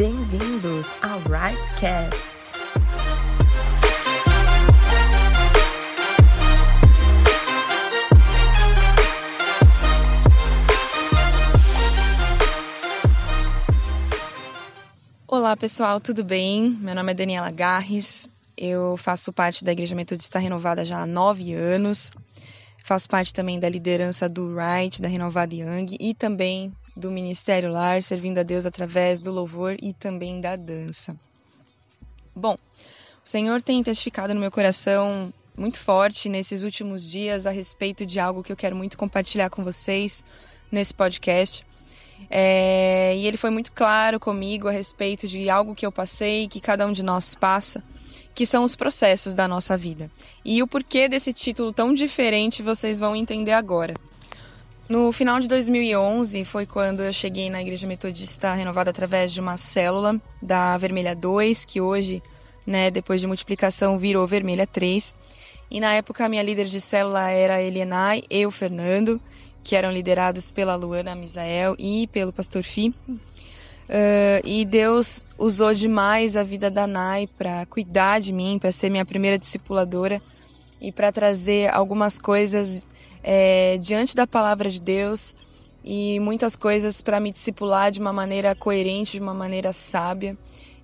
Bem-vindos ao Rightcast. Olá pessoal, tudo bem? Meu nome é Daniela Garres, eu faço parte da Igreja Metodista Renovada já há nove anos, faço parte também da liderança do Right, da Renovada Young e também do Ministério Lar, servindo a Deus através do louvor e também da dança. Bom, o Senhor tem testificado no meu coração muito forte nesses últimos dias a respeito de algo que eu quero muito compartilhar com vocês nesse podcast. É, e ele foi muito claro comigo a respeito de algo que eu passei, que cada um de nós passa, que são os processos da nossa vida. E o porquê desse título tão diferente vocês vão entender agora. No final de 2011 foi quando eu cheguei na Igreja Metodista renovada através de uma célula da Vermelha 2, que hoje, né, depois de multiplicação, virou Vermelha 3. E na época a minha líder de célula era a Elienay e o Fernando, que eram liderados pela Luana Misael e pelo pastor Fi. Uh, e Deus usou demais a vida da Nai para cuidar de mim, para ser minha primeira discipuladora e para trazer algumas coisas é, diante da palavra de Deus e muitas coisas para me discipular de uma maneira coerente, de uma maneira sábia.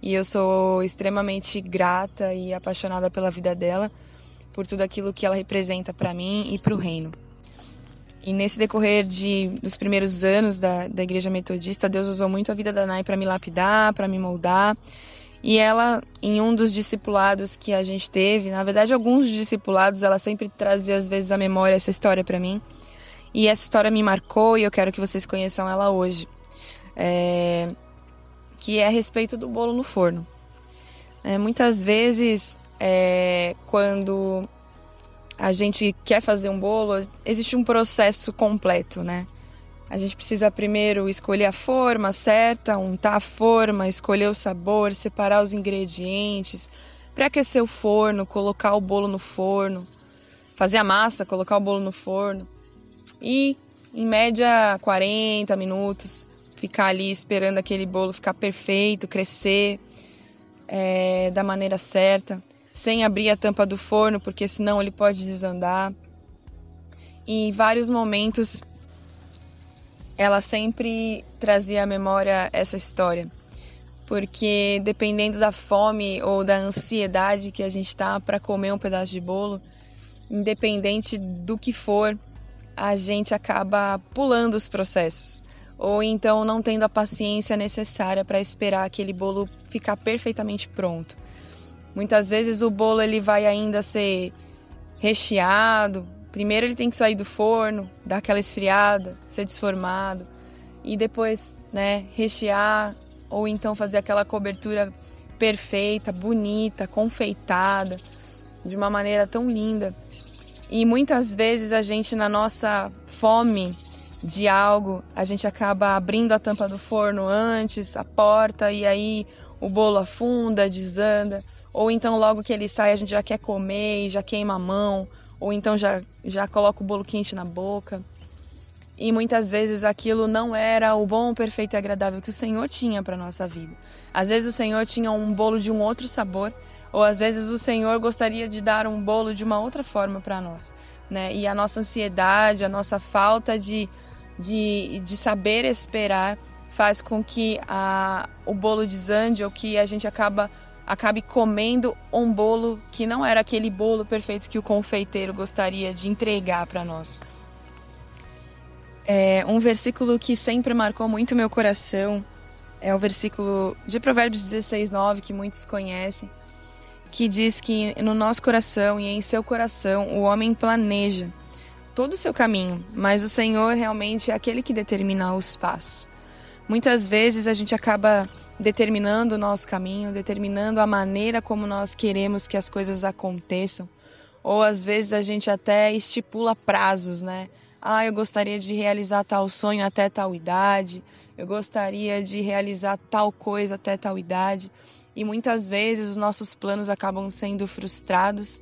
E eu sou extremamente grata e apaixonada pela vida dela, por tudo aquilo que ela representa para mim e para o reino. E nesse decorrer de, dos primeiros anos da, da Igreja Metodista, Deus usou muito a vida da Nai para me lapidar, para me moldar. E ela, em um dos discipulados que a gente teve, na verdade, alguns discipulados, ela sempre trazia às vezes à memória essa história para mim. E essa história me marcou e eu quero que vocês conheçam ela hoje. É... Que é a respeito do bolo no forno. É, muitas vezes, é, quando a gente quer fazer um bolo, existe um processo completo, né? A gente precisa primeiro escolher a forma certa, untar a forma, escolher o sabor, separar os ingredientes, pré-aquecer o forno, colocar o bolo no forno, fazer a massa, colocar o bolo no forno e, em média, 40 minutos, ficar ali esperando aquele bolo ficar perfeito, crescer é, da maneira certa, sem abrir a tampa do forno, porque senão ele pode desandar. E em vários momentos ela sempre trazia à memória essa história. Porque dependendo da fome ou da ansiedade que a gente tá para comer um pedaço de bolo, independente do que for, a gente acaba pulando os processos ou então não tendo a paciência necessária para esperar aquele bolo ficar perfeitamente pronto. Muitas vezes o bolo ele vai ainda ser recheado, Primeiro ele tem que sair do forno, dar aquela esfriada, ser desformado e depois, né, rechear ou então fazer aquela cobertura perfeita, bonita, confeitada, de uma maneira tão linda. E muitas vezes a gente na nossa fome de algo, a gente acaba abrindo a tampa do forno antes, a porta e aí o bolo afunda, desanda, ou então logo que ele sai a gente já quer comer e já queima a mão, ou então já, já coloca o bolo quente na boca. E muitas vezes aquilo não era o bom, perfeito e agradável que o Senhor tinha para nossa vida. Às vezes o Senhor tinha um bolo de um outro sabor, ou às vezes o Senhor gostaria de dar um bolo de uma outra forma para nós, né? E a nossa ansiedade, a nossa falta de, de, de saber esperar faz com que a, o bolo desande ou que a gente acaba acabe comendo um bolo que não era aquele bolo perfeito que o confeiteiro gostaria de entregar para nós. É, um versículo que sempre marcou muito meu coração é o versículo de Provérbios 16, 9, que muitos conhecem, que diz que no nosso coração e em seu coração o homem planeja todo o seu caminho, mas o Senhor realmente é aquele que determina os passos. Muitas vezes a gente acaba determinando o nosso caminho, determinando a maneira como nós queremos que as coisas aconteçam. Ou às vezes a gente até estipula prazos, né? Ah, eu gostaria de realizar tal sonho até tal idade, eu gostaria de realizar tal coisa até tal idade. E muitas vezes os nossos planos acabam sendo frustrados,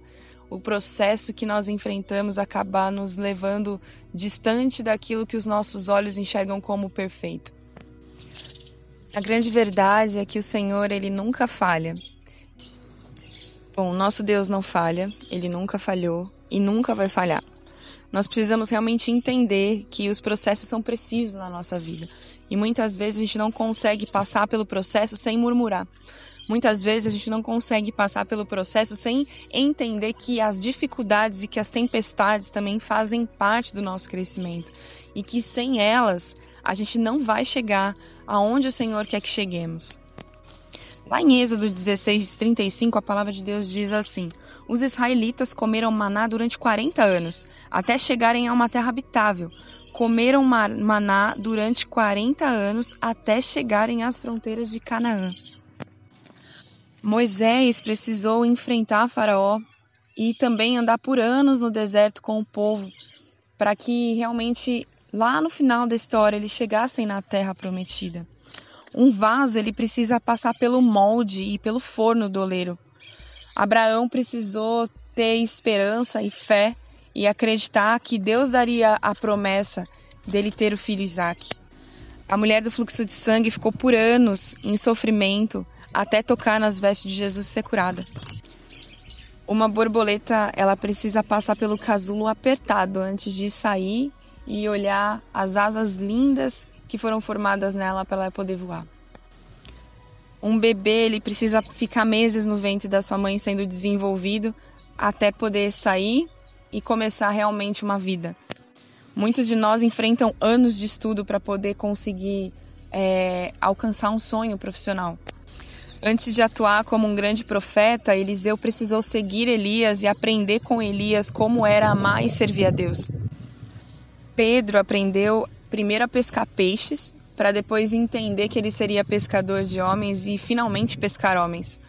o processo que nós enfrentamos acaba nos levando distante daquilo que os nossos olhos enxergam como perfeito. A grande verdade é que o Senhor, ele nunca falha. Bom, nosso Deus não falha, ele nunca falhou e nunca vai falhar. Nós precisamos realmente entender que os processos são precisos na nossa vida. E muitas vezes a gente não consegue passar pelo processo sem murmurar. Muitas vezes a gente não consegue passar pelo processo sem entender que as dificuldades e que as tempestades também fazem parte do nosso crescimento e que sem elas a gente não vai chegar aonde o Senhor quer que cheguemos. Lá em Êxodo 16, 35, a palavra de Deus diz assim: Os israelitas comeram maná durante 40 anos, até chegarem a uma terra habitável. Comeram maná durante 40 anos, até chegarem às fronteiras de Canaã. Moisés precisou enfrentar Faraó e também andar por anos no deserto com o povo, para que realmente lá no final da história eles chegassem na terra prometida. Um vaso ele precisa passar pelo molde e pelo forno do oleiro. Abraão precisou ter esperança e fé e acreditar que Deus daria a promessa dele ter o filho Isaac. A mulher do fluxo de sangue ficou por anos em sofrimento até tocar nas vestes de Jesus e ser curada. Uma borboleta, ela precisa passar pelo casulo apertado antes de sair e olhar as asas lindas que foram formadas nela para ela poder voar. Um bebê, ele precisa ficar meses no ventre da sua mãe sendo desenvolvido até poder sair e começar realmente uma vida. Muitos de nós enfrentam anos de estudo para poder conseguir é, alcançar um sonho profissional. Antes de atuar como um grande profeta, Eliseu precisou seguir Elias e aprender com Elias como era amar e servir a Deus. Pedro aprendeu primeiro a pescar peixes, para depois entender que ele seria pescador de homens e finalmente pescar homens.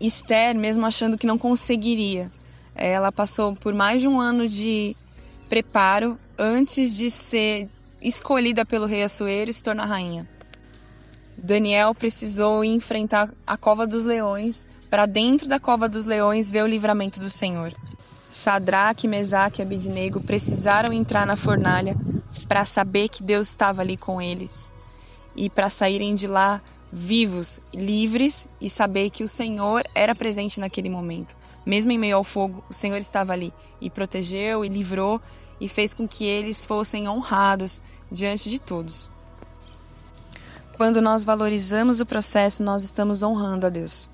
Esther, mesmo achando que não conseguiria, ela passou por mais de um ano de preparo antes de ser escolhida pelo rei Assuero e se tornar rainha. Daniel precisou enfrentar a cova dos leões para dentro da cova dos leões ver o livramento do Senhor. Sadraque, Mesaque e Abidnego precisaram entrar na fornalha para saber que Deus estava ali com eles e para saírem de lá vivos, livres e saber que o Senhor era presente naquele momento. Mesmo em meio ao fogo, o Senhor estava ali e protegeu e livrou e fez com que eles fossem honrados diante de todos. Quando nós valorizamos o processo, nós estamos honrando a Deus.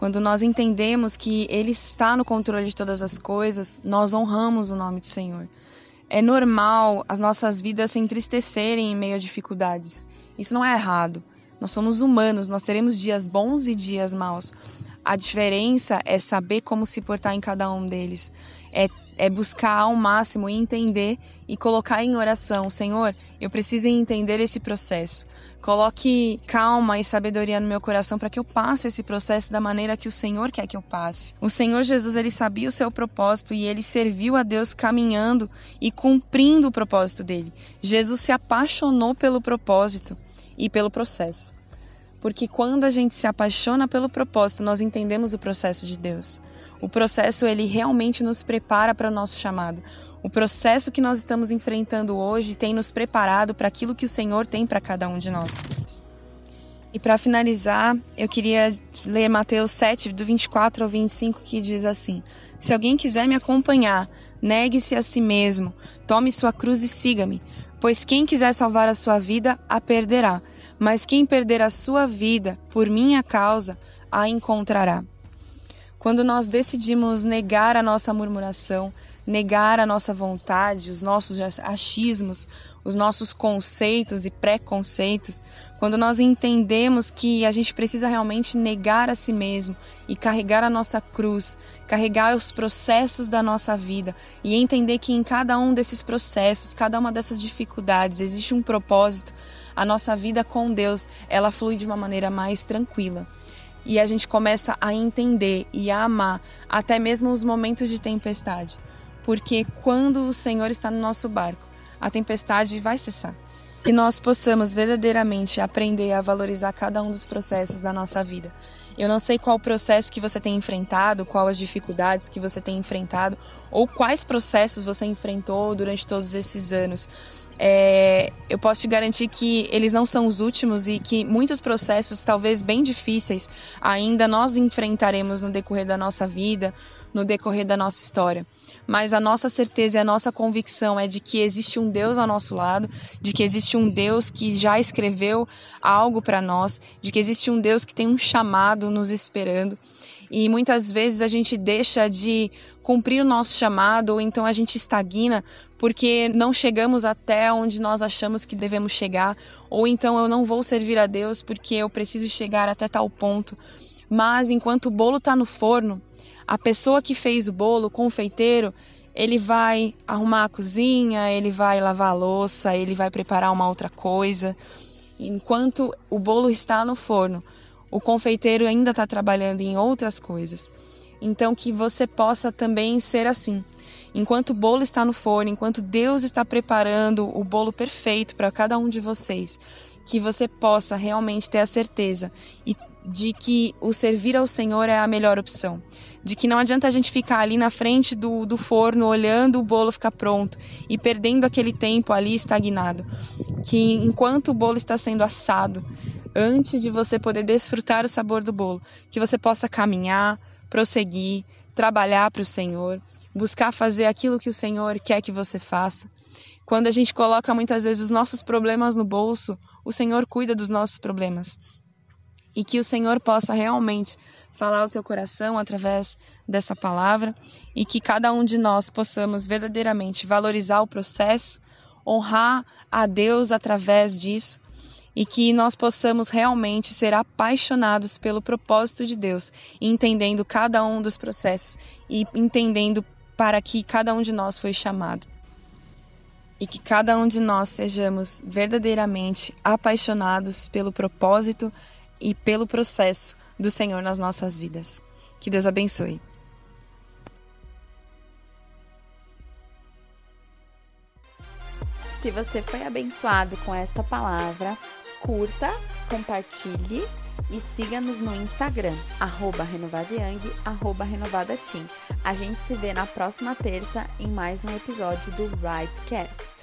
Quando nós entendemos que Ele está no controle de todas as coisas, nós honramos o nome do Senhor. É normal as nossas vidas se entristecerem em meio a dificuldades. Isso não é errado. Nós somos humanos, nós teremos dias bons e dias maus. A diferença é saber como se portar em cada um deles. É é buscar ao máximo entender e colocar em oração, Senhor, eu preciso entender esse processo. Coloque calma e sabedoria no meu coração para que eu passe esse processo da maneira que o Senhor quer que eu passe. O Senhor Jesus, ele sabia o seu propósito e ele serviu a Deus caminhando e cumprindo o propósito dele. Jesus se apaixonou pelo propósito e pelo processo. Porque quando a gente se apaixona pelo propósito, nós entendemos o processo de Deus. O processo ele realmente nos prepara para o nosso chamado. O processo que nós estamos enfrentando hoje tem nos preparado para aquilo que o Senhor tem para cada um de nós. E para finalizar, eu queria ler Mateus 7, do 24 ao 25, que diz assim: Se alguém quiser me acompanhar, negue-se a si mesmo, tome sua cruz e siga-me. Pois quem quiser salvar a sua vida, a perderá mas quem perder a sua vida por minha causa, a encontrará. Quando nós decidimos negar a nossa murmuração, negar a nossa vontade, os nossos achismos, os nossos conceitos e preconceitos, quando nós entendemos que a gente precisa realmente negar a si mesmo e carregar a nossa cruz, carregar os processos da nossa vida e entender que em cada um desses processos, cada uma dessas dificuldades existe um propósito, a nossa vida com Deus, ela flui de uma maneira mais tranquila. E a gente começa a entender e a amar até mesmo os momentos de tempestade. Porque quando o Senhor está no nosso barco, a tempestade vai cessar. Que nós possamos verdadeiramente aprender a valorizar cada um dos processos da nossa vida. Eu não sei qual processo que você tem enfrentado, quais as dificuldades que você tem enfrentado, ou quais processos você enfrentou durante todos esses anos, é, eu posso te garantir que eles não são os últimos e que muitos processos, talvez bem difíceis, ainda nós enfrentaremos no decorrer da nossa vida, no decorrer da nossa história. Mas a nossa certeza e a nossa convicção é de que existe um Deus ao nosso lado, de que existe um Deus que já escreveu algo para nós, de que existe um Deus que tem um chamado nos esperando e muitas vezes a gente deixa de cumprir o nosso chamado ou então a gente estagna porque não chegamos até onde nós achamos que devemos chegar, ou então eu não vou servir a Deus porque eu preciso chegar até tal ponto. Mas enquanto o bolo está no forno, a pessoa que fez o bolo, o confeiteiro, ele vai arrumar a cozinha, ele vai lavar a louça, ele vai preparar uma outra coisa. Enquanto o bolo está no forno, o confeiteiro ainda está trabalhando em outras coisas. Então, que você possa também ser assim. Enquanto o bolo está no forno, enquanto Deus está preparando o bolo perfeito para cada um de vocês, que você possa realmente ter a certeza de que o servir ao Senhor é a melhor opção. De que não adianta a gente ficar ali na frente do, do forno olhando o bolo ficar pronto e perdendo aquele tempo ali estagnado. Que enquanto o bolo está sendo assado, antes de você poder desfrutar o sabor do bolo, que você possa caminhar, prosseguir, trabalhar para o Senhor, buscar fazer aquilo que o Senhor quer que você faça. Quando a gente coloca muitas vezes os nossos problemas no bolso, o Senhor cuida dos nossos problemas. E que o Senhor possa realmente falar ao seu coração através dessa palavra e que cada um de nós possamos verdadeiramente valorizar o processo, honrar a Deus através disso e que nós possamos realmente ser apaixonados pelo propósito de Deus, entendendo cada um dos processos e entendendo para que cada um de nós foi chamado. E que cada um de nós sejamos verdadeiramente apaixonados pelo propósito e pelo processo do Senhor nas nossas vidas. Que Deus abençoe. Se você foi abençoado com esta palavra, curta, compartilhe e siga-nos no Instagram, arroba renovadayang, arroba renovadateam. A gente se vê na próxima terça em mais um episódio do Rightcast.